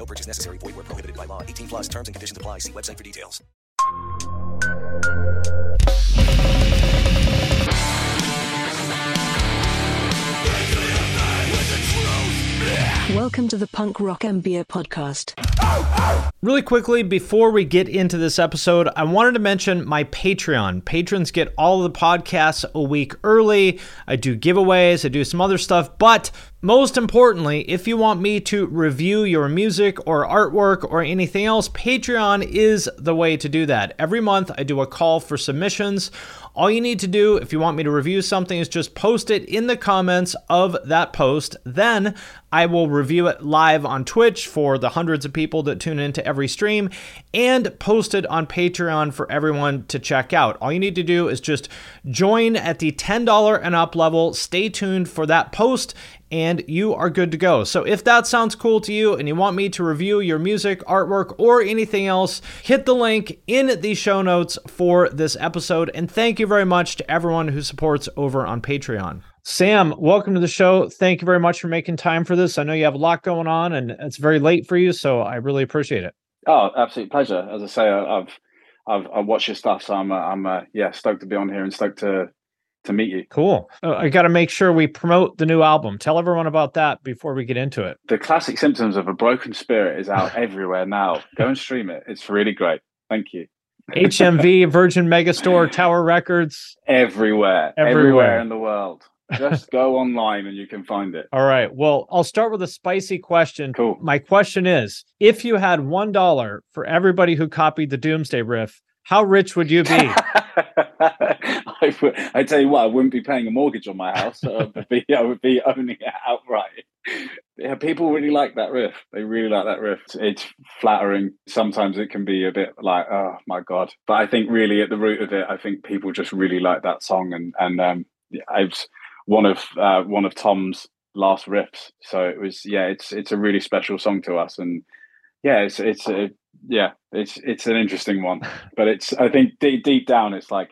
No purchase necessary. Void where prohibited by law. 18 plus terms and conditions apply. See website for details. Welcome to the Punk Rock MBA Podcast. Really quickly, before we get into this episode, I wanted to mention my Patreon. Patrons get all of the podcasts a week early. I do giveaways, I do some other stuff, but most importantly, if you want me to review your music or artwork or anything else, Patreon is the way to do that. Every month, I do a call for submissions. All you need to do if you want me to review something is just post it in the comments of that post. Then I will review it live on Twitch for the hundreds of people that tune into every stream and post it on Patreon for everyone to check out. All you need to do is just join at the $10 and up level. Stay tuned for that post and you are good to go. So if that sounds cool to you and you want me to review your music, artwork, or anything else, hit the link in the show notes for this episode. And thank you very much to everyone who supports over on Patreon. Sam, welcome to the show. Thank you very much for making time for this. I know you have a lot going on and it's very late for you, so I really appreciate it. Oh, absolute pleasure. As I say, I've I've, I've watched your stuff, so I'm uh, I'm uh, yeah stoked to be on here and stoked to to meet you. Cool. Uh, I got to make sure we promote the new album. Tell everyone about that before we get into it. The classic symptoms of a broken spirit is out everywhere now. Go and stream it. It's really great. Thank you. HMV, Virgin Megastore, Tower Records. Everywhere, everywhere, everywhere in the world. Just go online and you can find it. All right. Well, I'll start with a spicy question. Cool. My question is if you had $1 for everybody who copied the Doomsday Riff, how rich would you be? I, would, I tell you what, I wouldn't be paying a mortgage on my house. I would be, I would be owning it outright. Yeah, people really like that riff. They really like that riff. It's flattering. Sometimes it can be a bit like, oh my god. But I think really at the root of it, I think people just really like that song. And and um, it's one of uh, one of Tom's last riffs. So it was yeah, it's it's a really special song to us. And yeah, it's it's a, yeah, it's it's an interesting one. But it's I think deep, deep down, it's like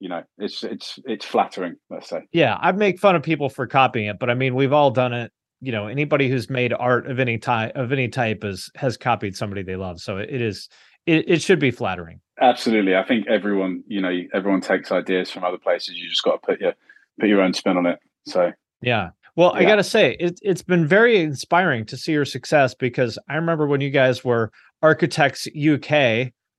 you know it's it's it's flattering let's say. Yeah i make fun of people for copying it but i mean we've all done it. You know anybody who's made art of any type of any type is has copied somebody they love so it is it, it should be flattering. Absolutely. I think everyone you know everyone takes ideas from other places. You just got to put your put your own spin on it so. Yeah. Well yeah. i gotta say it, it's been very inspiring to see your success because i remember when you guys were architects uk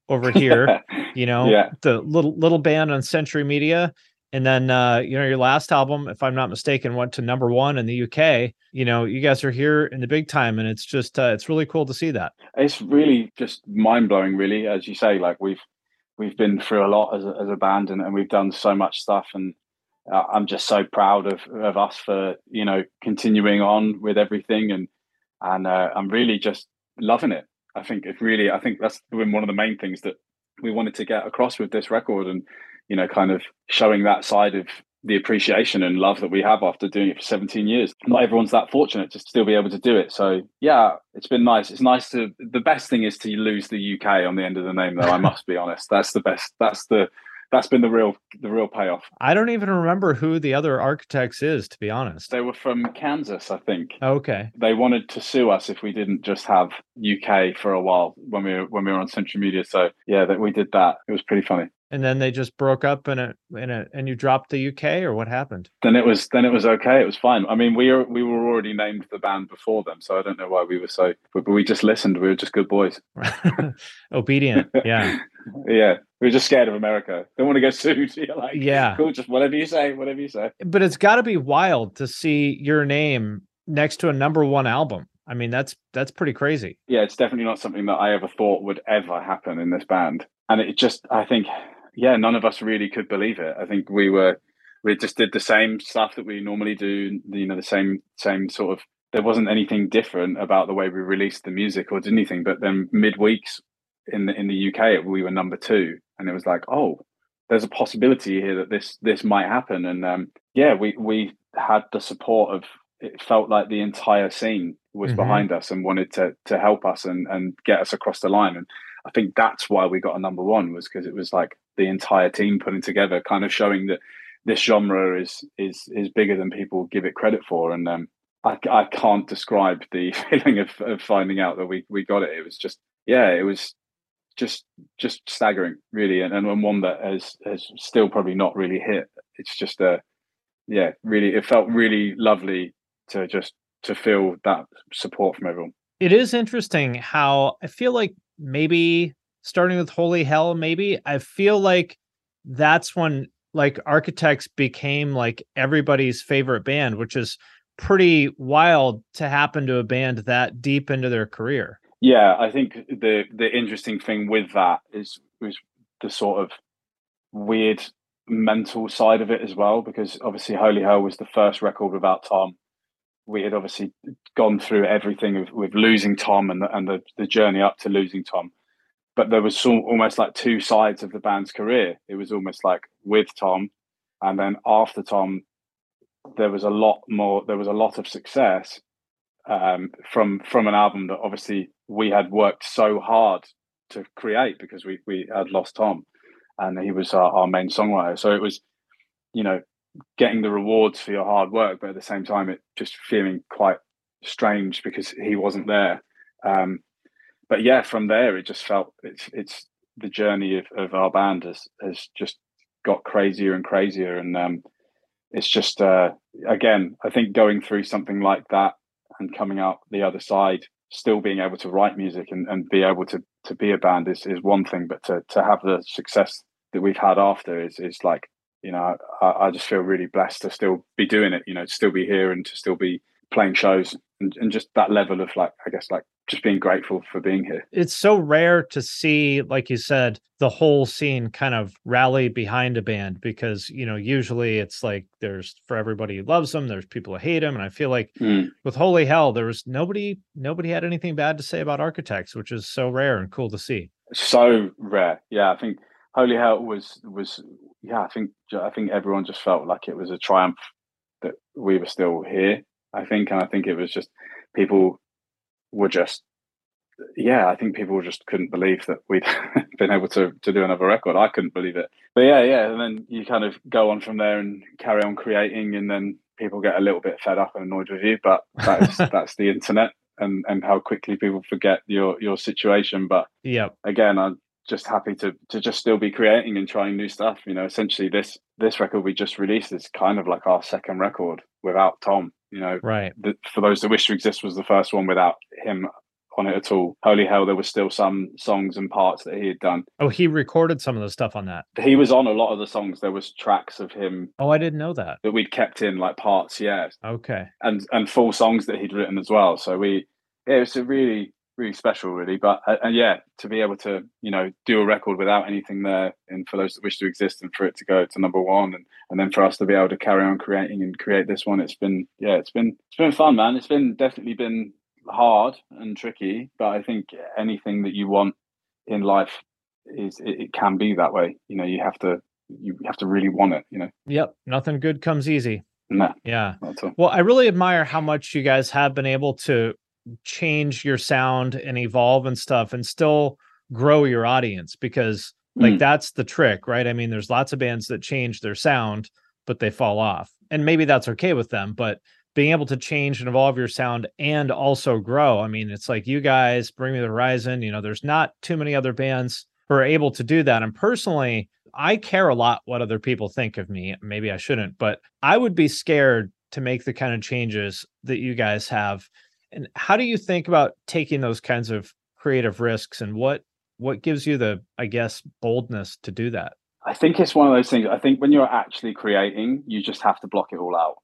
over here you know yeah. the little little band on century media. And then uh, you know your last album if i'm not mistaken went to number one in the uk you know you guys are here in the big time and it's just uh, it's really cool to see that. It's really just mind-blowing really as you say like we've we've been through a lot as a, as a band and, and we've done so much stuff and uh, i'm just so proud of of us for you know continuing on with everything and and uh, i'm really just loving it i think it really i think that's been one of the main things that we wanted to get across with this record and you know kind of showing that side of the appreciation and love that we have after doing it for 17 years. Not everyone's that fortunate to still be able to do it. So yeah it's been nice. It's nice to the best thing is to lose the uk on the end of the name though i must be honest. That's the best that's the that's been the real the real payoff. I don't even remember who the other architects is, to be honest. They were from Kansas, I think. Okay. They wanted to sue us if we didn't just have UK for a while when we were when we were on Century Media. So yeah, that we did that. It was pretty funny. And then they just broke up and it and it and you dropped the UK or what happened? Then it was then it was okay. It was fine. I mean, we were we were already named the band before them, so I don't know why we were so. But we just listened. We were just good boys. Obedient. Yeah. yeah. We are just scared of America. Don't want to get sued. You're like, yeah, cool. Just whatever you say, whatever you say. But it's got to be wild to see your name next to a number one album. I mean, that's that's pretty crazy. Yeah, it's definitely not something that I ever thought would ever happen in this band. And it just, I think, yeah, none of us really could believe it. I think we were, we just did the same stuff that we normally do. You know, the same same sort of. There wasn't anything different about the way we released the music or did anything. But then midweeks, in the in the UK we were number two, and it was like, oh, there's a possibility here that this this might happen. And um, yeah, we we had the support of it felt like the entire scene was mm-hmm. behind us and wanted to to help us and and get us across the line. And I think that's why we got a number one was because it was like the entire team putting together, kind of showing that this genre is is is bigger than people give it credit for. And um, I, I can't describe the feeling of, of finding out that we we got it. It was just yeah, it was just just staggering, really, and, and one that has has still probably not really hit. It's just a yeah, really, it felt really lovely to just to feel that support from everyone. It is interesting how I feel like maybe starting with Holy Hell, maybe I feel like that's when like Architects became like everybody's favorite band, which is pretty wild to happen to a band that deep into their career. Yeah, I think the the interesting thing with that is was the sort of weird mental side of it as well, because obviously Holy Hell was the first record without Tom. We had obviously gone through everything with, with losing Tom and the, and the, the journey up to losing Tom, but there was almost like two sides of the band's career. It was almost like with Tom, and then after Tom, there was a lot more. There was a lot of success um, from from an album that obviously we had worked so hard to create because we we had lost Tom, and he was our, our main songwriter. So it was, you know, getting the rewards for your hard work, but at the same time, it just feeling quite strange because he wasn't there. Um, but yeah, from there, it just felt it's it's the journey of, of our band has has just got crazier and crazier, and um, it's just uh, again, I think going through something like that and coming out the other side still being able to write music and, and be able to to be a band is, is one thing but to to have the success that we've had after is is like you know I, I just feel really blessed to still be doing it you know to still be here and to still be playing shows and, and just that level of like i guess like just being grateful for being here. It's so rare to see, like you said, the whole scene kind of rally behind a band because, you know, usually it's like there's for everybody who loves them, there's people who hate them. And I feel like mm. with Holy Hell, there was nobody, nobody had anything bad to say about architects, which is so rare and cool to see. So rare. Yeah. I think Holy Hell was, was, yeah, I think, I think everyone just felt like it was a triumph that we were still here. I think, and I think it was just people were just yeah, I think people just couldn't believe that we'd been able to to do another record. I couldn't believe it. But yeah, yeah, and then you kind of go on from there and carry on creating, and then people get a little bit fed up and annoyed with you. But that's that's the internet and and how quickly people forget your your situation. But yeah, again, I'm just happy to to just still be creating and trying new stuff. You know, essentially this this record we just released is kind of like our second record without Tom. You know, right? The, for those that wish to exist was the first one without him on it at all. Holy hell, there was still some songs and parts that he had done. Oh, he recorded some of the stuff on that. He was on a lot of the songs. There was tracks of him. Oh, I didn't know that. That we'd kept in like parts, yeah. Okay. And and full songs that he'd written as well. So we, yeah, it was a really really special, really. But uh, and yeah, to be able to you know do a record without anything there, and for those that wish to exist, and for it to go to number one, and and then for us to be able to carry on creating and create this one, it's been yeah, it's been it's been fun, man. It's been definitely been hard and tricky, but I think anything that you want in life is it, it can be that way. You know, you have to you have to really want it. You know. Yep, nothing good comes easy. No. Yeah. Well, I really admire how much you guys have been able to change your sound and evolve and stuff and still grow your audience because like mm. that's the trick right i mean there's lots of bands that change their sound but they fall off and maybe that's okay with them but being able to change and evolve your sound and also grow. I mean it's like you guys bring me the horizon you know there's not too many other bands who are able to do that. And personally i care a lot what other people think of me. Maybe i shouldn't but i would be scared to make the kind of changes that you guys have. And how do you think about taking those kinds of creative risks and what what gives you the i guess boldness to do that? I think it's one of those things i think when you're actually creating you just have to block it all out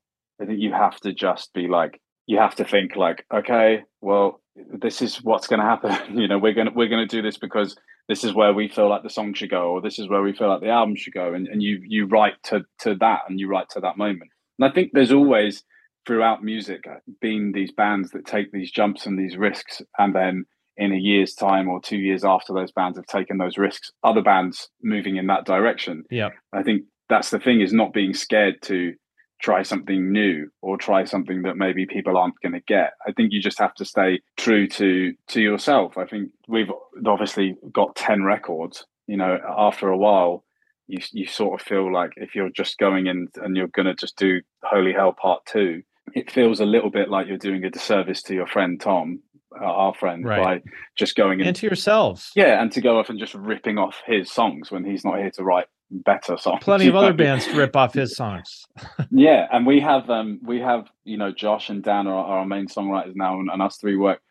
i think you have to just be like you have to think like okay well this is what's going to happen you know we're going to we're to do this because this is where we feel like the song should go or this is where we feel like the album should go and, and you you write to to that and you write to that moment and i think there's always throughout music uh, being these bands that take these jumps and these risks and then in a year's time or two years after those bands have taken those risks, other bands moving in that direction. Yeah. I think that's the thing is not being scared to try something new or try something that maybe people aren't going to get. I think you just have to stay true to to yourself. I think we've obviously got 10 records, you know, after a while you you sort of feel like if you're just going in and you're going to just do Holy Hell Part 2, it feels a little bit like you're doing a disservice to your friend Tom, uh, our friend, Right. by just going in And to yourselves. yeah, and to go off and just ripping off his songs when he's not here to write better songs. Plenty of other bands to rip off his songs. Yeah, and we have um we have you know Josh and Dan are, are our main songwriters now, and, and us three work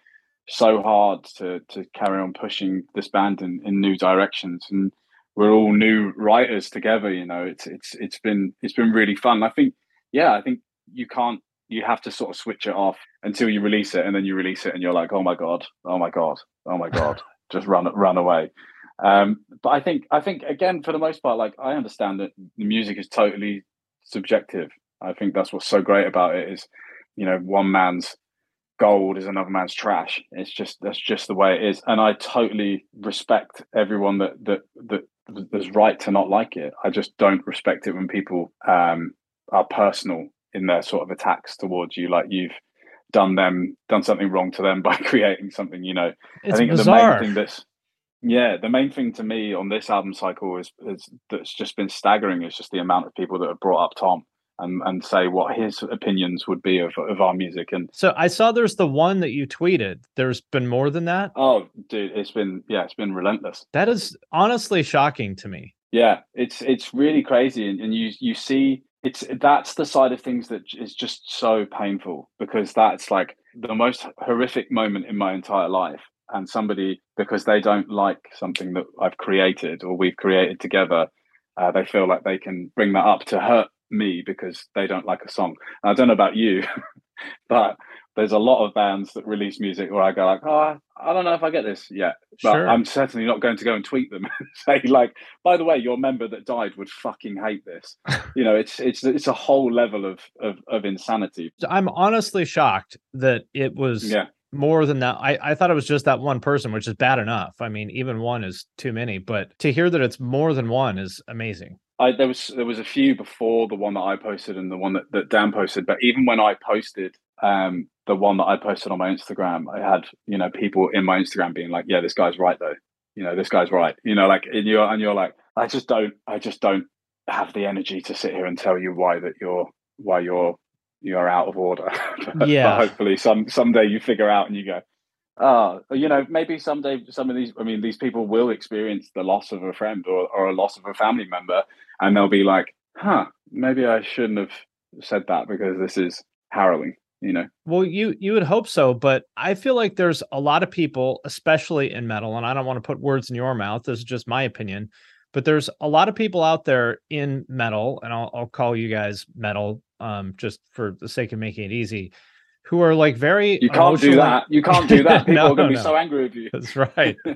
so hard to to carry on pushing this band in, in new directions, and we're all new writers together. You know, it's it's it's been it's been really fun. I think yeah, I think you can't you have to sort of switch it off until you release it, and then you release it, and you're like, oh my god, oh my god, oh my god, just run run away. Um, but I think I think again for the most part, like I understand that the music is totally subjective. I think that's what's so great about it is, you know, one man's gold is another man's trash. It's just that's just the way it is, and I totally respect everyone that that that that's right to not like it. I just don't respect it when people um, are personal in their sort of attacks towards you, like you've done them done something wrong to them by creating something. You know, It's I think bizarre. the main thing that's yeah, the main thing to me on this album cycle is, is that's just been staggering is just the amount of people that have brought up Tom and, and say what his opinions would be of, of our music. And So I saw there's the one that you tweeted. There's been more than that. oh, dude, it's been yeah, it's been relentless. That is honestly shocking to me. Yeah, it's it's really crazy, and, and you you see it's that's the side of things that is just so painful because that's like the most horrific moment in my entire life. And somebody because they don't like something that I've created or we've created together, uh, they feel like they can bring that up to hurt me because they don't like a song. And I don't know about you, but there's a lot of bands that release music where I go like, oh, I don't know if I get this yet. But Sure. I'm certainly not going to go and tweet them and say like, by the way, your member that died would fucking hate this. you know, it's it's it's a whole level of of, of insanity. I'm honestly shocked that it was Yeah. More than that. I, I thought it was just that one person, which is bad enough. I mean, even one is too many, but to hear that it's more than one is amazing. I there was there was a few before the one that I posted and the one that, that Dan posted, but even when I posted um the one that I posted on my Instagram, I had, you know, people in my Instagram being like, Yeah, this guy's right though. You know, this guy's right. You know, like and you're and you're like, I just don't I just don't have the energy to sit here and tell you why that you're why you're you're out of order. but, Yeah. but hopefully some someday you figure out and you go, Oh, you know, maybe someday some of these I mean, these people will experience the loss of a friend or, or a loss of a family member and they'll be like, huh, maybe I shouldn't have said that because this is harrowing, you know? Well, you you would hope so, but I feel like there's a lot of people, especially in metal, and I don't want to put words in your mouth. This is just my opinion, but there's a lot of people out there in metal, and I'll I'll call you guys metal, um, just for the sake of making it easy, who are like very You can't do that. You can't do that. People No, are going to be no. so angry with you. That's right.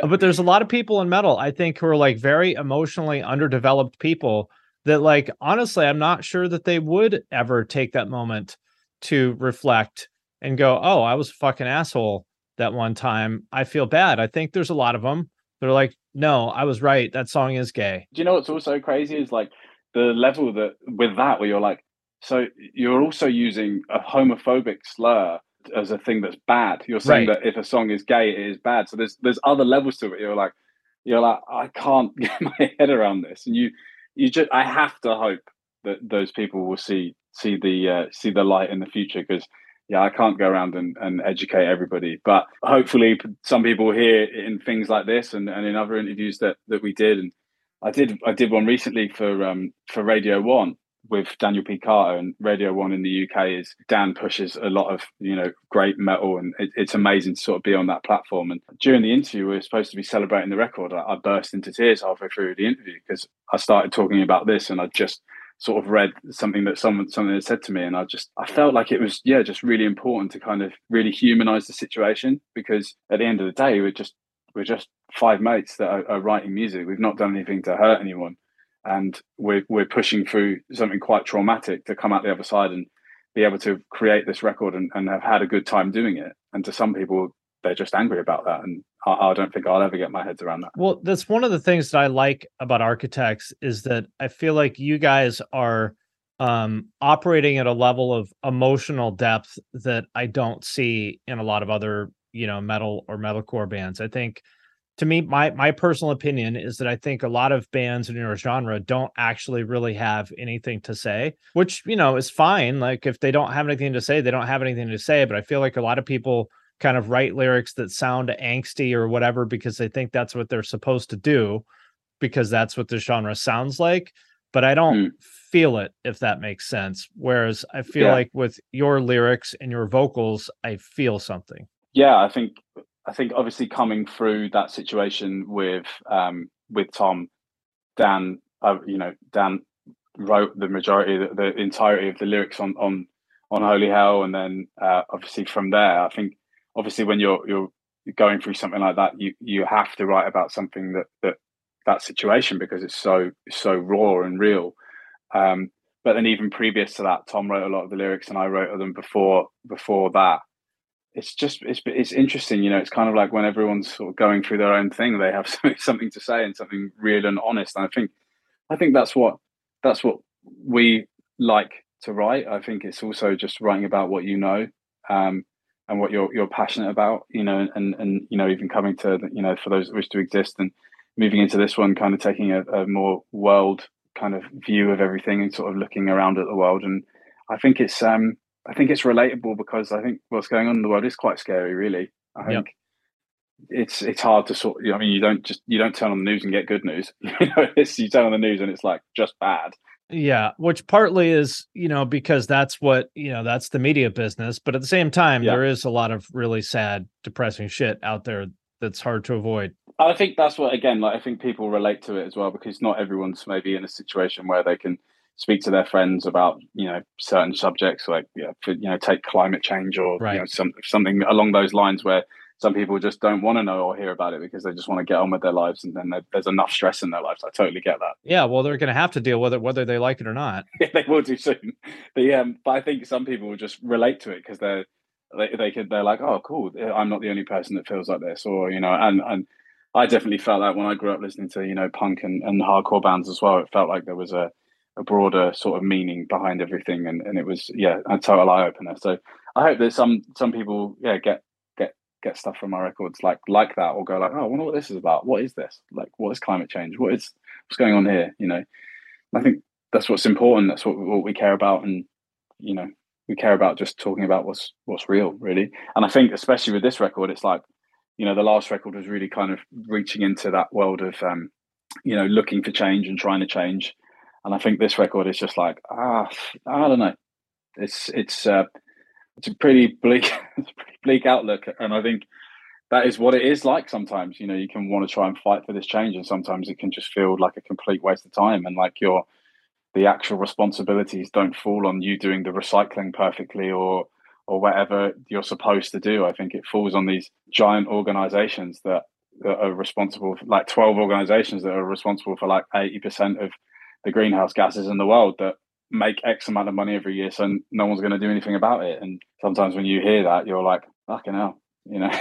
Uh, but there's a lot of people in metal, I think, who are like very emotionally underdeveloped people that, like, honestly, I'm not sure that they would ever take that moment to reflect and go, oh, I was a fucking asshole that one time. I feel bad. I think there's a lot of them. They're like, no, I was right. That song is gay. Do you know what's also crazy is like the level that with that where you're like, so you're also using a homophobic slur as a thing that's bad. You're saying Right. that if a song is gay, it is bad. So there's there's other levels to it. You're like, you're like, I can't get my head around this. And you you just I have to hope that those people will see see the uh, see the light in the future because yeah, I can't go around and, and educate everybody, but hopefully some people hear in things like this and, and in other interviews that, that we did. And I did I did one recently for um for Radio One with Daniel P. Carter and Radio One in the UK is Dan pushes a lot of you know great metal and it, it's amazing to sort of be on that platform. And during the interview, we were supposed to be celebrating the record. I, I burst into tears halfway through the interview because I started talking about this and I just sort of read something that someone something had said to me and I just I felt like it was yeah just really important to kind of really humanize the situation because at the end of the day we're just we're just five mates that are, are writing music. We've not done anything to hurt anyone. And we're we're pushing through something quite traumatic to come out the other side and be able to create this record and, and have had a good time doing it. And to some people they're just angry about that, and I, I don't think I'll ever get my heads around that. Well, that's one of the things that I like about architects is that I feel like you guys are um, operating at a level of emotional depth that I don't see in a lot of other, you know, metal or metalcore bands. I think to me, my my personal opinion is that I think a lot of bands in your genre don't actually really have anything to say, which you know is fine. Like if they don't have anything to say, they don't have anything to say. But I feel like a lot of people kind of write lyrics that sound angsty or whatever because they think that's what they're supposed to do because that's what the genre sounds like but I don't mm. feel it if that makes sense. Whereas I feel yeah. like with your lyrics and your vocals, I feel something. Yeah, I think I think obviously coming through that situation with um, with Tom, Dan, uh, you know, Dan wrote the majority, the, the, entirety of the lyrics on on on Holy Hell, and then uh, obviously from there, I think obviously when you're you're going through something like that, you you have to write about something that that that situation because it's so so raw and real. Um, but then even previous to that, Tom wrote a lot of the lyrics, and I wrote them before before that. It's just it's it's interesting, you know. It's kind of like when everyone's sort of going through their own thing, they have something, something to say and something real and honest. And I think I think that's what that's what we like to write. I think it's also just writing about what you know um, and what you're you're passionate about, you know, and and you know even coming to you know for those that wish to exist and moving into this one, kind of taking a, a, more world kind of view of everything and sort of looking around at the world. And I think it's um, I think it's relatable because I think what's going on in the world is quite scary. Really, I think. Yep. It's it's hard to sort. I mean, you don't just you don't turn on the news and get good news. you know, it's, you turn on the news and it's like just bad. Yeah, which partly is, you know, because that's what, you know, that's the media business. But at the same time, yeah. there is a lot of really sad, depressing shit out there that's hard to avoid. I think that's what again, like I think people relate to it as well because not everyone's maybe in a situation where they can speak to their friends about you know certain subjects like you know, for, you know take climate change or right. you know some, something along those lines where some people just don't want to know or hear about it because they just want to get on with their lives and then there's enough stress in their lives. I totally get that. Yeah, well, they're going to have to deal with it whether they like it or not. yeah, they will do soon. But um, but I think some people will just relate to it because they're they they could they're like, oh, cool, I'm not the only person that feels like this, or you know, and and I definitely felt that when I grew up listening to you know punk and, and hardcore bands as well. It felt like there was a, a broader sort of meaning behind everything, and, and it was yeah a total eye opener. So I hope that some some people yeah get get stuff from my records like like that, or go like, oh, I wonder what this is about. What is this? Like, what is climate change? What is what's going on here? You know, I think that's what's important. That's what what we care about, and you know, we care about just talking about what's what's real really and i think especially with this record it's like you know the last record was really kind of reaching into that world of um you know looking for change and trying to change and i think this record is just like ah i don't know it's it's uh it's a pretty bleak a pretty bleak outlook and i think that is what it is like sometimes you know you can want to try and fight for this change and sometimes it can just feel like a complete waste of time and like you're the actual responsibilities don't fall on you doing the recycling perfectly or or whatever you're supposed to do. I think it falls on these giant organizations that, that are responsible for like 12 organizations that are responsible for like 80% of the greenhouse gases in the world that make X amount of money every year. So no one's going to do anything about it. And sometimes when you hear that, you're like, fucking hell, you know?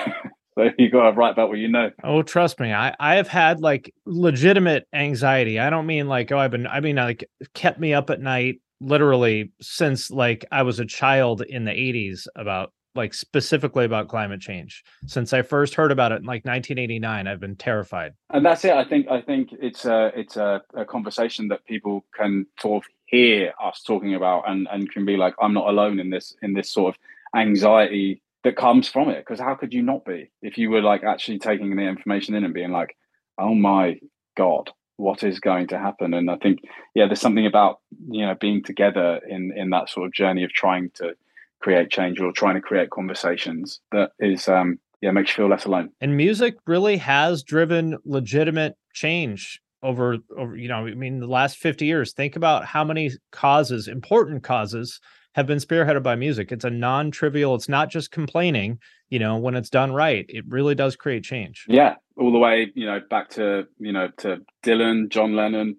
So you got to write about what you know. Oh, trust me, I I have had like legitimate anxiety. I don't mean like oh I've been I mean like kept me up at night literally since like I was a child in the 80s about like specifically about climate change. Since I first heard about it in like 1989, I've been terrified. And that's it. I think I think it's a it's a, a conversation that people can sort of hear us talking about and and can be like I'm not alone in this in this sort of anxiety that comes from it. Because how could you not be if you were like actually taking the information in and being like, oh my god, what is going to happen? And I think yeah, there's something about you know being together in in that sort of journey of trying to create change or trying to create conversations that is um yeah makes you feel less alone and music really has driven legitimate change over over you know i mean the last 50 years think about how many causes important causes have been spearheaded by music. It's a non-trivial, it's not just complaining, you know, when it's done right, it really does create change. Yeah, all the way, you know, back to, you know, to Dylan, John Lennon,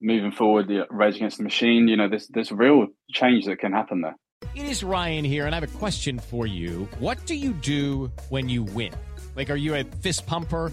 moving forward, the Rage Against the Machine, you know, there's there's real change that can happen there. It is Ryan here, and I have a question for you. What do you do when you win? Like, are you a fist pumper?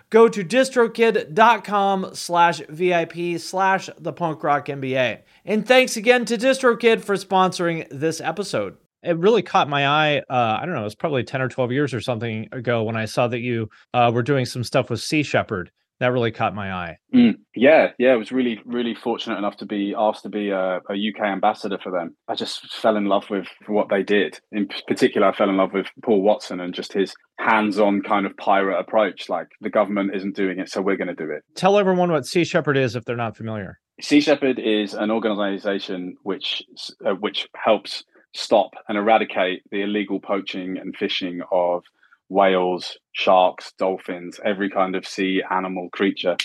go to distrokid.com slash VIP slash the punk rock MBA. And thanks again to DistroKid for sponsoring this episode. It really caught my eye. Uh, I don't know, it was probably 10 or 12 years or something ago when I saw that you uh, were doing some stuff with Sea Shepherd. That really caught my eye. Mm, yeah, yeah, I was really, really fortunate enough to be asked to be a, a, UK ambassador for them. I just fell in love with what they did. In particular, I fell in love with Paul Watson and just his hands-on kind of pirate approach. Like the government isn't doing it, so we're going to do it. Tell everyone what Sea Shepherd is if they're not familiar. Sea Shepherd is an organization which uh, which helps stop and eradicate the illegal poaching and fishing of whales, sharks, dolphins, every kind of sea animal creature.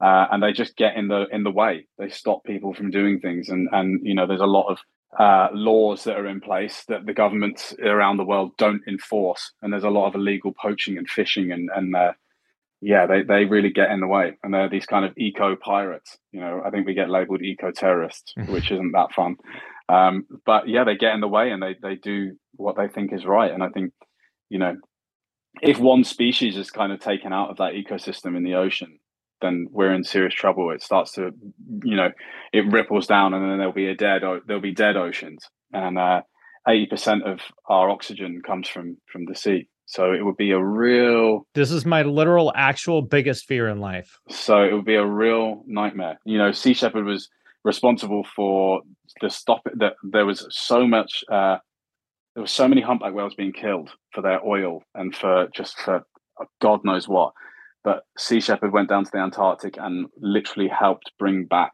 Uh, and they just get in the in the way. They stop people from doing things, and and you know there's a lot of uh, laws that are in place that the governments around the world don't enforce, and there's a lot of illegal poaching and fishing, and and uh, yeah, they they really get in the way, and they're these kind of eco pirates. You know, I think we get labelled eco terrorists, which isn't that fun. Um, but yeah, they get in the way, and they they do what they think is right, and I think you know if one species is kind of taken out of that ecosystem in the ocean, then we're in serious trouble. It starts to, you know, it ripples down, and then there'll be a dead, there'll be dead oceans, and uh, eighty percent of our oxygen comes from from the sea. So it would be a real. This is my literal, actual biggest fear in life. So it would be a real nightmare. You know, Sea Shepherd was responsible for the stop. That there was so much uh, there were so many humpback whales being killed for their oil and for just for God knows what. But Sea Shepherd went down to the Antarctic and literally helped bring back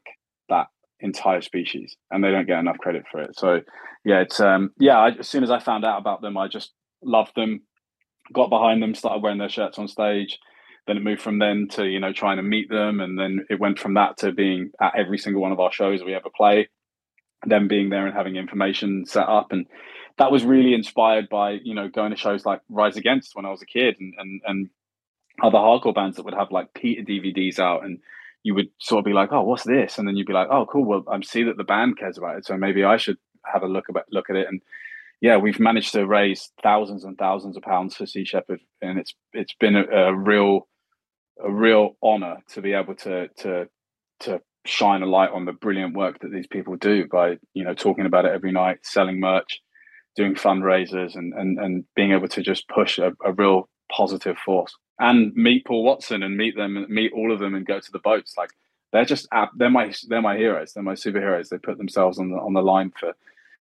that entire species, and they don't get enough credit for it. So, yeah, it's um, yeah. I, as soon as I found out about them, I just loved them, got behind them, started wearing their shirts on stage. Then it moved from then to you know trying to meet them, and then it went from that to being at every single one of our shows we ever play them being there and having information set up and that was really inspired by you know going to shows like Rise Against when I was a kid and and and other hardcore bands that would have like PETA DVDs out and you would sort of be like, oh, what's this? And then you'd be like, oh, cool. Well, I see that the band cares about it, so maybe I should have a look about look at it. And yeah, we've managed to raise thousands and thousands of pounds for Sea Shepherd, and it's it's been a, a real a real honor to be able to to to shine a light on the brilliant work that these people do by you know talking about it every night, selling merch, doing fundraisers, and and and being able to just push a, a real positive force and meet Paul Watson and meet them, and meet all of them, and go to the boats. Like they're just they're my they're my heroes. They're my superheroes. They put themselves on the on the line for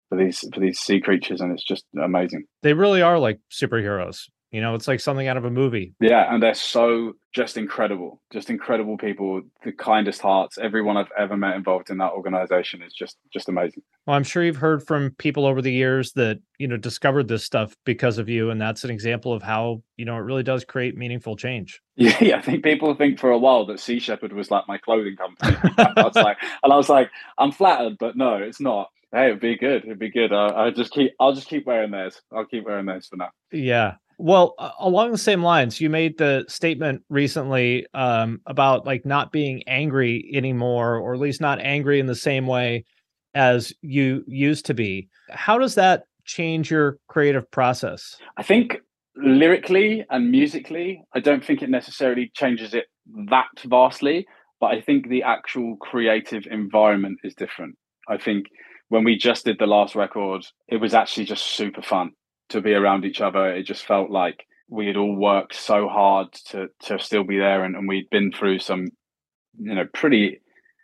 for these for these sea creatures, and it's just amazing. They really are like superheroes. You know, it's like something out of a movie. Yeah, and they're so just incredible, just incredible people, the kindest hearts. Everyone I've ever met involved in that organization is just just amazing. Well, I'm sure you've heard from people over the years that you know discovered this stuff because of you, and that's an example of how you know it really does create meaningful change. Yeah, yeah I think people think for a while that Sea Shepherd was like my clothing company. I was like, and I was like, I'm flattered, but no, it's not hey, it'd be good. It'd be good. I, I just keep. I'll just keep wearing theirs. I'll keep wearing theirs for now. Yeah. Well, along the same lines, you made the statement recently um, about like not being angry anymore, or at least not angry in the same way as you used to be. How does that change your creative process? I think lyrically and musically, I don't think it necessarily changes it that vastly, but I think the actual creative environment is different. I think when we just did the last record, it was actually just super fun to be around each other. It just felt like we had all worked so hard to to still be there, and, and we'd been through some, you know, pretty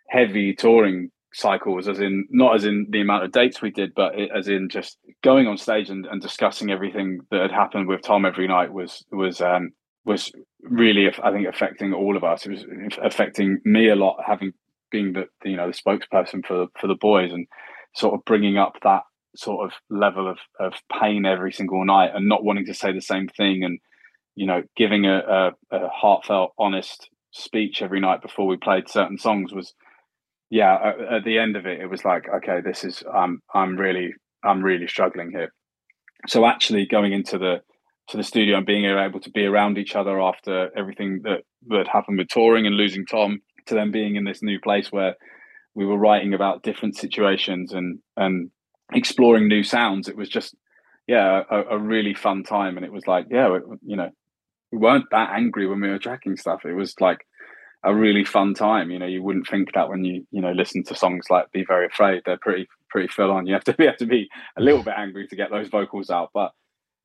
heavy touring cycles, as in not as in the amount of dates we did, but it, as in just going on stage and, and discussing everything that had happened with Tom every night was was um, was really I think affecting all of us. It was affecting me a lot, having being the you know the spokesperson for for the boys and sort of bringing up that sort of level of, of pain every single night and not wanting to say the same thing and you know giving a, a, a heartfelt honest speech every night before we played certain songs was yeah at, at, the end of it it was like okay this is um i'm really i'm really struggling here. So actually going into the to the studio and being able to be around each other after everything that that happened with touring and losing tom to then being in this new place where we were writing about different situations and and exploring new sounds. It was just, yeah, a, a really fun time. And it was like, yeah, you know, we weren't that angry when we were tracking stuff. It was like a really fun time. You know, you wouldn't think that when you, you know, listen to songs like Be Very Afraid, they're pretty, pretty full on. You have to be, have to be a little bit angry to get those vocals out. But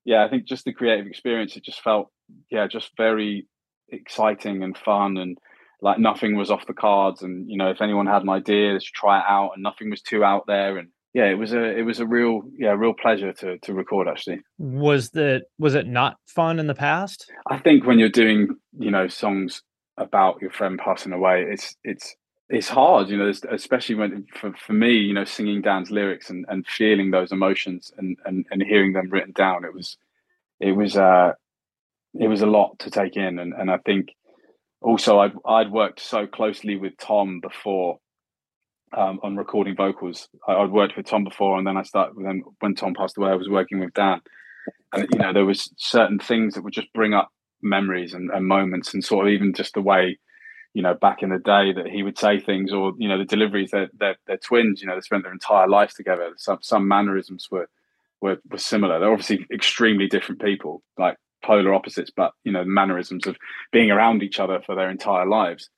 yeah, I think just the creative experience, it just felt, yeah, just very exciting and fun and like nothing was off the cards. And, you know, if anyone had an idea, let's try it out and nothing was too out there. And yeah, it was a it was a real yeah real pleasure to to record actually. Was that was it not fun in the past? I think when you're doing you know songs about your friend passing away, it's it's it's hard, you know, especially when for, for me, you know, singing Dan's lyrics and, and feeling those emotions and, and, and hearing them written down, it was it was uh it was a lot to take in and, and I think also I'd I'd worked so closely with Tom before um, on recording vocals. I, would worked with Tom before, and then I started. Then when Tom passed away, I was working with Dan, and you know there was certain things that would just bring up memories and, and moments, and sort of even just the way, you know, back in the day that he would say things, or you know, the deliveries. They're they're, they're twins. You know, they spent their entire lives together. Some some mannerisms were were were similar. They're obviously extremely different people, like polar opposites, but you know, mannerisms of being around each other for their entire lives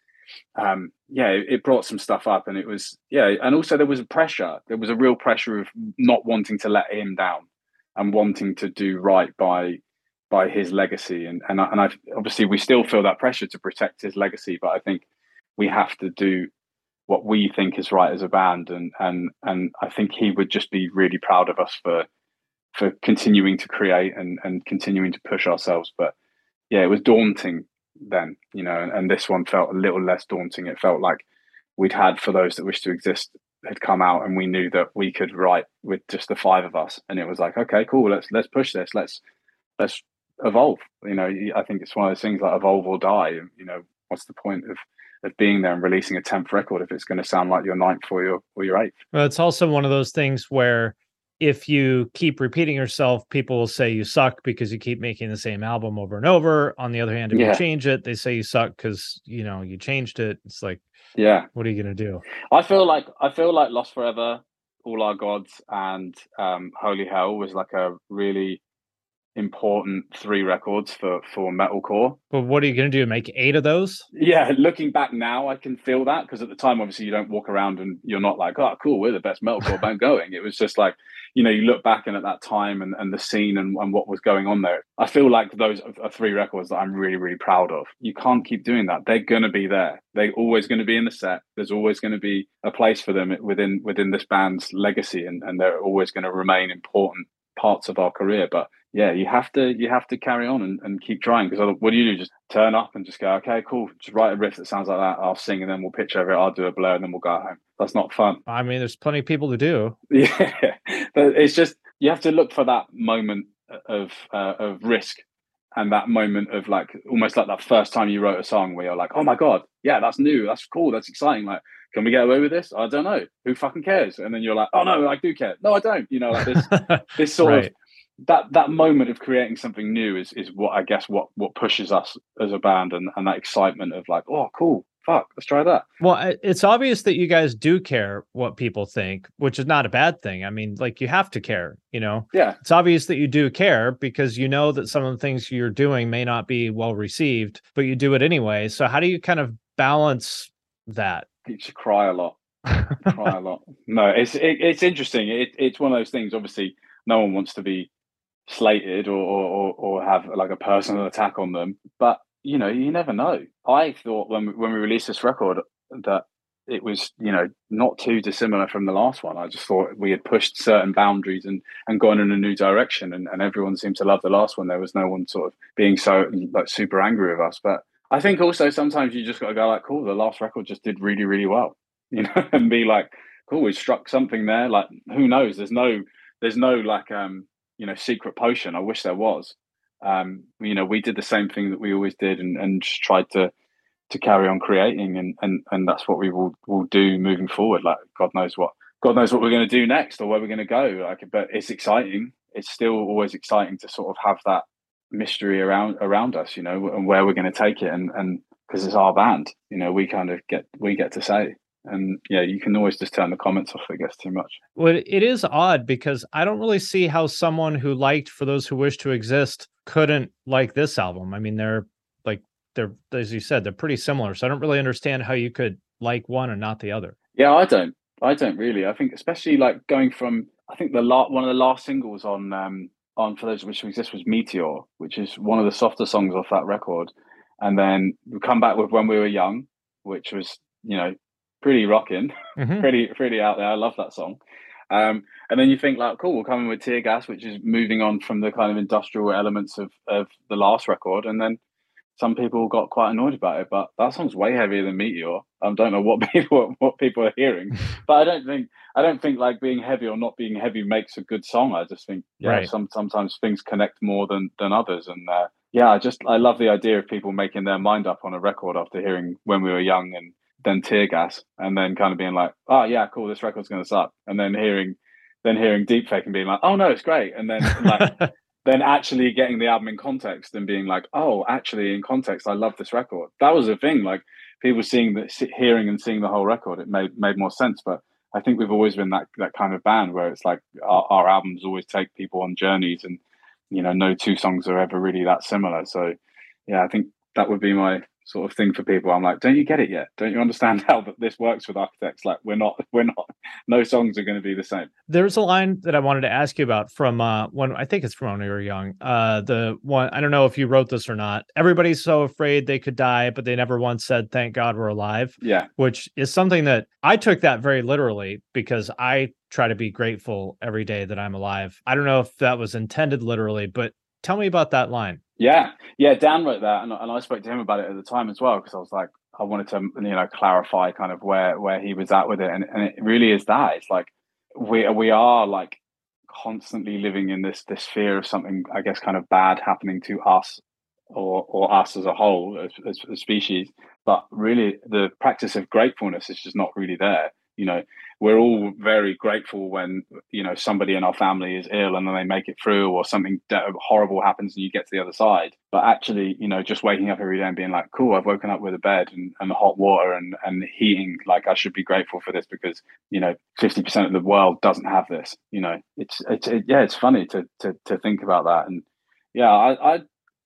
um, yeah, it, brought some stuff up, and it was yeah, and also there was a pressure. There was a real pressure of not wanting to let him down and wanting to do right by by his legacy, and and I, and I obviously we still feel that pressure to protect his legacy, but I think we have to do what we think is right as a band, and and and I think he would just be really proud of us for for continuing to create and and continuing to push ourselves. But yeah, it was daunting then, you know, and, and this one felt a little less daunting. It felt like we'd had for those that wish to exist had come out and we knew that we could write with just the five of us. And it was like okay cool. Let's let's push this. Let's let's evolve. You know i think it's one of those things like evolve or die. You know what's the point of of being there and releasing a tenth record if it's going to sound like your ninth or your or your eighth. Well, it's also one of those things where if you keep repeating yourself, people will say you suck because you keep making the same album over and over. On the other hand, if Yeah. you change it, they say you suck because you know you changed it. It's like, Yeah, what are you gonna do? I feel like I feel like Lost Forever, All Our Gods, and um, Holy Hell was like a really important three records for for metalcore. But what are you gonna do? Make eight of those? Yeah, looking back now, I can feel that because at the time, obviously, you don't walk around and you're not like, oh, cool, we're the best metalcore band going. It was just like, you know, you look back and at that time and, and the scene and, and what was going on there. I feel like those are, three records that I'm really, really proud of. You can't keep doing that. They're going to be there. They're always going to be in the set. There's always going to be a place for them within within this band's legacy, and, and they're always going to remain important parts of our career. But yeah, you have to you have to carry on and, and keep trying because what do you do? Just turn up and just go, okay, cool, just write a riff that sounds like that. I'll sing and then we'll pitch over it. I'll do a blur and then we'll go home. That's not fun. I mean, there's plenty of people to do. Yeah, but it's just you have to look for that moment of uh, of risk and that moment of like almost like that first time you wrote a song where you're like, oh my god, yeah, that's new, that's cool, that's exciting. Like, can we get away with this? I don't know. Who fucking cares? And then you're like, oh no, I do care. No, I don't. You know, like this this sort Right. of that that moment of creating something new is is what I guess what what pushes us as a band and and that excitement of like, oh cool, fuck, let's try that. Well, it's obvious that you guys do care what people think, which is not a bad thing. I mean, like you have to care, you know. Yeah, It's obvious that you do care because you know that some of the things you're doing may not be well received, but you do it anyway. So how do you kind of balance that? you should cry a lot. cry a lot. No, it's it, it's interesting. It, it's one of those things. Obviously, no one wants to be slated or, or or have like a personal attack on them. But you know, you never know. I thought when when we released this record that it was you know not too dissimilar from the last one. I just thought we had pushed certain boundaries and and gone in a new direction, and, and everyone seemed to love the last one. There was no one sort of being so like super angry with us, but. I think also sometimes you just got to go like, cool, the last record just did really, really well, you know, and be like, cool, we struck something there. Like, who knows? There's no, there's no like, um, you know, secret potion. I wish there was. Um, you know, we did the same thing that we always did, and, and just tried to to carry on creating, and and and that's what we will will do moving forward. Like, God knows what, God knows what we're going to do next or where we're going to go. Like, but it's exciting. It's still always exciting to sort of have that mystery around around us, you know, and where we're going to take it, and and because it's our band, you know, we kind of get we get to say, and yeah, you can always just turn the comments off if it gets too much. Well, it is odd because I don't really see how someone who liked For Those Who Wish to Exist couldn't like this album. I mean, they're like they're as you said, they're pretty similar. So I don't really understand how you could like one and not the other. Yeah, I don't, I don't really. I think especially like going from, I think the la- one of the last singles on um on For Those Who Wish to Exist was Meteor, which is one of the softer songs off that record, and then we come back with When We Were Young, which was you know pretty rocking. Mhm. pretty pretty out there. I love that song. Um, and then you think like, cool, we'll come in with Tear Gas, which is moving on from the kind of industrial elements of of the last record, and then some people got quite annoyed about it. But that song's way heavier than Meteor. I don't know what people what people are hearing, but I don't think I don't think like being heavy or not being heavy makes a good song. I just think yeah, Right. some sometimes things connect more than than others, and uh, yeah, I just I love the idea of people making their mind up on a record after hearing when we were young and then tear gas and then kind of being like oh yeah cool this record's going to suck. And then hearing then hearing deepfake and being like oh no it's great. And then like then actually getting the album in context and being like oh actually in context i love this record. That was a thing like people seeing the hearing and seeing the whole record it made made more sense. But i think we've always been that that kind of band where it's like our, our albums always take people on journeys and you know no two songs are ever really that similar. So yeah i think that would be my sort of thing for people i'm like don't you get it yet don't you understand how that this works with architects like we're not we're not no songs are going to be the same There's a line that I wanted to ask you about from uh when I think it's from when we were young. Uh the one I don't know if you wrote this or not. Everybody's so afraid they could die, but they never once said thank God we're alive. yeah which is something that I took that very literally because I try to be grateful every day that I'm alive. I don't know if that was intended literally, but tell me about that line. Yeah, yeah. Dan wrote that, and, and I spoke to him about it at the time as well because I was like, I wanted to, you know, clarify kind of where where he was at with it, and, and it really is that. It's like we we are like constantly living in this this fear of something, I guess, kind of bad happening to us or or us as a whole as, as a species. but really the practice of gratefulness is just not really there you know we're all very grateful when you know somebody in our family is ill and then they make it through or something horrible happens and you get to the other side. But actually you know just waking up every day and being like cool i've woken up with a bed and, and hot water and, and heating. Like i should be grateful for this because you know 50% of the world doesn't have this. You know it's it's it, yeah it's funny to, to to think about that. And yeah i i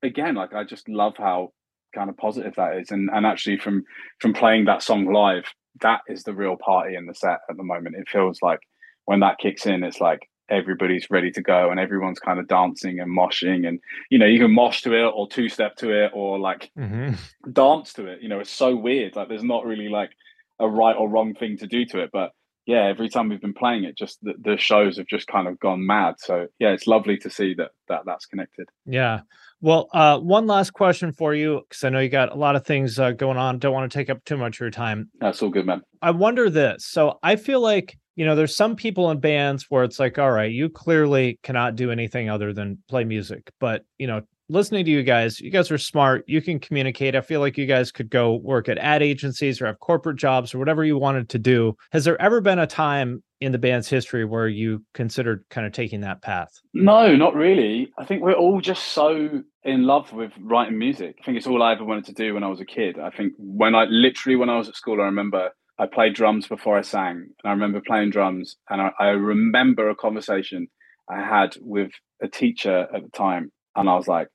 again like i just love how kind of positive that is. And and actually from from playing that song live that is the real party in the set at the moment. It feels like when that kicks in, it's like everybody's ready to go and everyone's kind of dancing and moshing and you know you can mosh to it or two step to it or like mm-hmm. dance to it. You know it's so weird. Like there's not really like a right or wrong thing to do to it. But yeah every time we've been playing it just the, the shows have just kind of gone mad. So yeah it's lovely to see that that that's connected. Yeah well, uh, one last question for you, because I know you got a lot of things uh, going on. Don't want to take up too much of your time. That's all good, man. I wonder this. So I feel like, you know, there's some people in bands where it's like, all right, you clearly cannot do anything other than play music. But, you know, listening to you guys, you guys are smart. You can communicate. I feel like you guys could go work at ad agencies or have corporate jobs or whatever you wanted to do. Has there ever been a time in the band's history where you considered kind of taking that path? No, not really. I think we're all just so in love with writing music. I think it's all I ever wanted to do when I was a kid. I think when I literally when I was at school, I remember I played drums before I sang. And I remember playing drums and I, I remember a conversation I had with a teacher at the time. And I was like,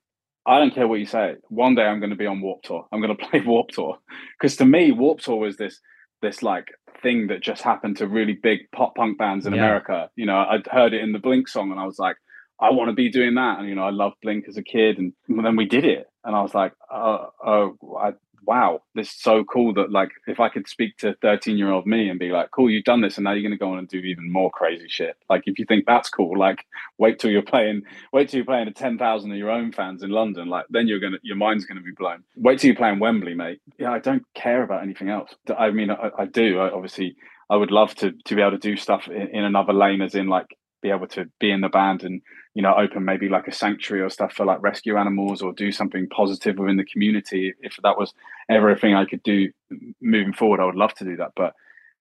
I don't care what you say. One day I'm going to be on Warped Tour. I'm going to play Warped Tour because to me, Warped Tour was this this like thing that just happened to really big pop punk bands in yeah. America. You know, I'd heard it in the Blink song, and I was like, I want to be doing that. And you know, I loved Blink as a kid, and then we did it, and I was like, oh, oh I wow, this is so cool that like if I could speak to 13 year old me and be like, cool, you've done this and now you're gonna go on and do even more crazy shit. Like if you think that's cool, like wait till you're playing, wait till you're playing to 10,000 of your own fans in London. Like then you're gonna, your mind's gonna be blown. Wait till you're playing Wembley, mate. Yeah, I don't care about anything else. I mean, I, I do. I, obviously, I would love to to be able to do stuff in, in another lane, as in like be able to be in the band and you know open maybe like a sanctuary or stuff for like rescue animals or do something positive within the community. If that was everything i could do moving forward i would love to do that. But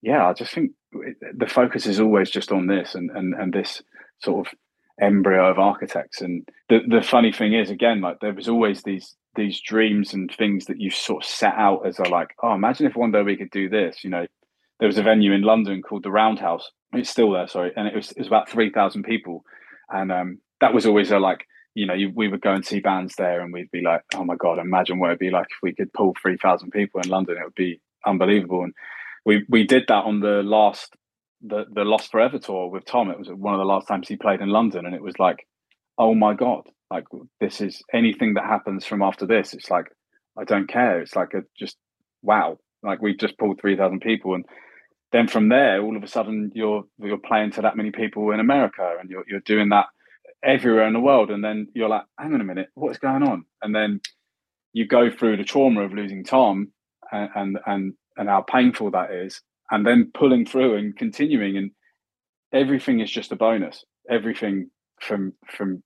yeah i just think the focus is always just on this and and, and this sort of embryo of architects. And the, the funny thing is again like there was always these these dreams and things that you sort of set out as a like oh imagine if one day we could do this you know there was a venue in london called the roundhouse. It's still there sorry and it was, it was about 3000 people. And um, that was always a like you know you, we would go and see bands there and we'd be like oh my god imagine what it'd be like if we could pull 3000 people in london. It would be unbelievable. And we we did that on the last the the lost forever tour with tom. It was one of the last times he played in london and it was like oh my god like this is anything that happens from after this it's like i don't care. It's like a just wow like we just pulled 3000 people. And then from there, all of a sudden you're you're playing to that many people in America, and you're you're doing that everywhere in the world, and then you're like, hang on a minute, what's going on? And then you go through the trauma of losing Tom, and and and, and how painful that is, and then pulling through and continuing, and everything is just a bonus. Everything from from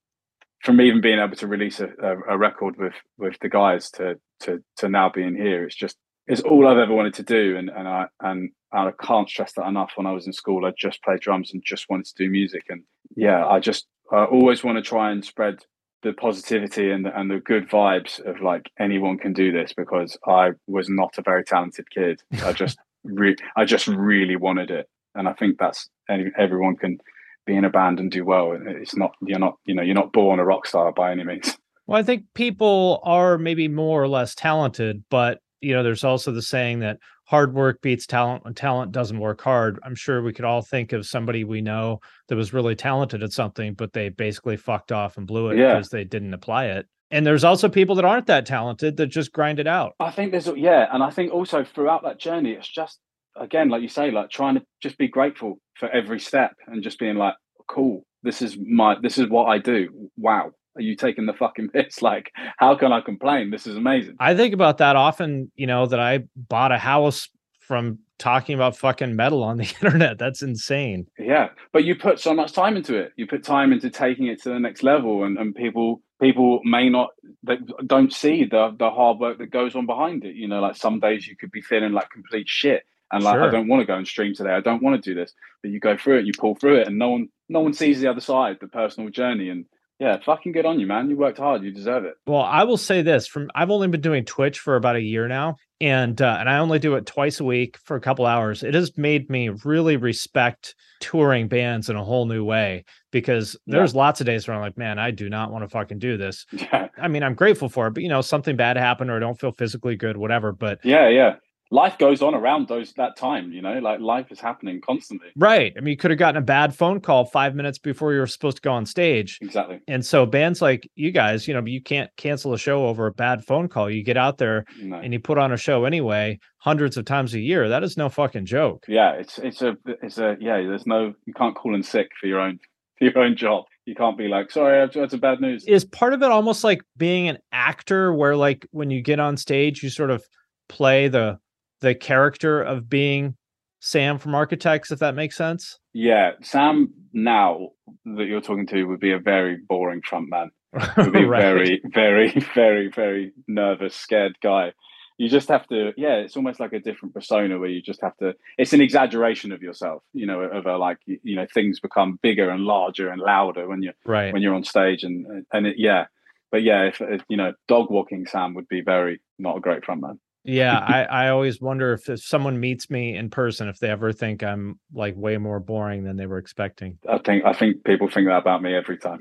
from even being able to release a, a, a record with with the guys to to to now being here, it's just it's all I've ever wanted to do, and and I and I can't stress that enough. When I was in school, I just played drums and just wanted to do music, and yeah, I just I always want to try and spread the positivity and the, and the good vibes of like anyone can do this because I was not a very talented kid. I just re- I just really wanted it, and I think that's any, everyone can be in a band and do well. It's not you're not you know you're not born a rock star by any means. Well, I think people are maybe more or less talented, but you know, there's also the saying that hard work beats talent when talent doesn't work hard. I'm sure we could all think of somebody we know that was really talented at something, but they basically fucked off and blew it yeah. because they didn't apply it. And there's also people that aren't that talented that just grind it out. I think there's yeah, and I think also throughout that journey, it's just again, like you say, like trying to just be grateful for every step and just being like, cool, this is my this is what I do. Wow, are you taking the fucking piss? Like, how can I complain? This is amazing. I think about that often, you know, that I bought a house from talking about fucking metal on the internet. That's insane. Yeah. But you put so much time into it. You put time into taking it to the next level and, and people people may not they don't see the the hard work that goes on behind it. You know, like some days you could be feeling like complete shit and like Sure. I don't want to go and stream today. I don't want to do this, but you go through it, you pull through it, and no one no one sees the other side, the personal journey. And yeah, fucking good on you, man. You worked hard. You deserve it. Well, I will say this: from I've only been doing Twitch for about a year now, and uh, and I only do it twice a week for a couple hours. It has made me really respect touring bands in a whole new way because Yeah. there's lots of days where I'm like, man, I do not want to fucking do this. Yeah, I mean, I'm grateful for it, but you know, something bad happened or I don't feel physically good, whatever. But yeah, yeah. Life goes on around those that time. You know, like life is happening constantly. right, I mean, you could have gotten a bad phone call five minutes before you were supposed to go on stage. Exactly. And so bands like you guys, you know, you can't cancel a show over a bad phone call. You get out there No. and you put on a show anyway, hundreds of times a year. That is no fucking joke. yeah it's it's a it's a yeah there's no you can't call in sick for your own for your own job you can't be like sorry i've had some bad news Is part of it almost like being an actor where like when you get on stage you sort of play the the character of being Sam from Architects if that makes sense? yeah sam now that you're talking to would be a very boring front man would be Right. very very very very nervous scared guy you just have to yeah it's almost like a different persona where you just have to it's an exaggeration of yourself you know of a like you know things become bigger and larger and louder when you're right. when you're on stage and and it, yeah but yeah if, if you know dog walking sam would be very not a great front man yeah, I, I always wonder if, if someone meets me in person, if they ever think I'm like way more boring than they were expecting. I think I think people think that about me every time.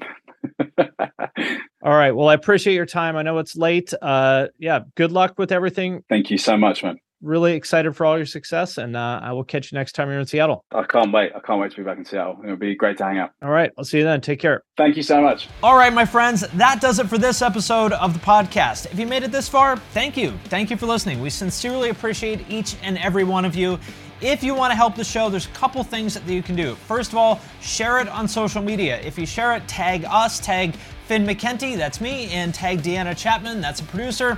All right. Well, I appreciate your time. I know it's late. Uh, yeah. Good luck with everything. Thank you so much, man. Really excited for all your success, and uh, I will catch you next time you're in Seattle. I can't wait. I can't wait to be back in Seattle. It'll be great to hang out. All right. I'll see you then. Take care. Thank you so much. All right, my friends, that does it for this episode of the podcast. If you made it this far, thank you. Thank you for listening. We sincerely appreciate each and every one of you. If you want to help the show, there's a couple things that you can do. First of all, share it on social media. If you share it, tag us, tag Finn McKenty, that's me, and tag Deanna Chapman, that's a producer.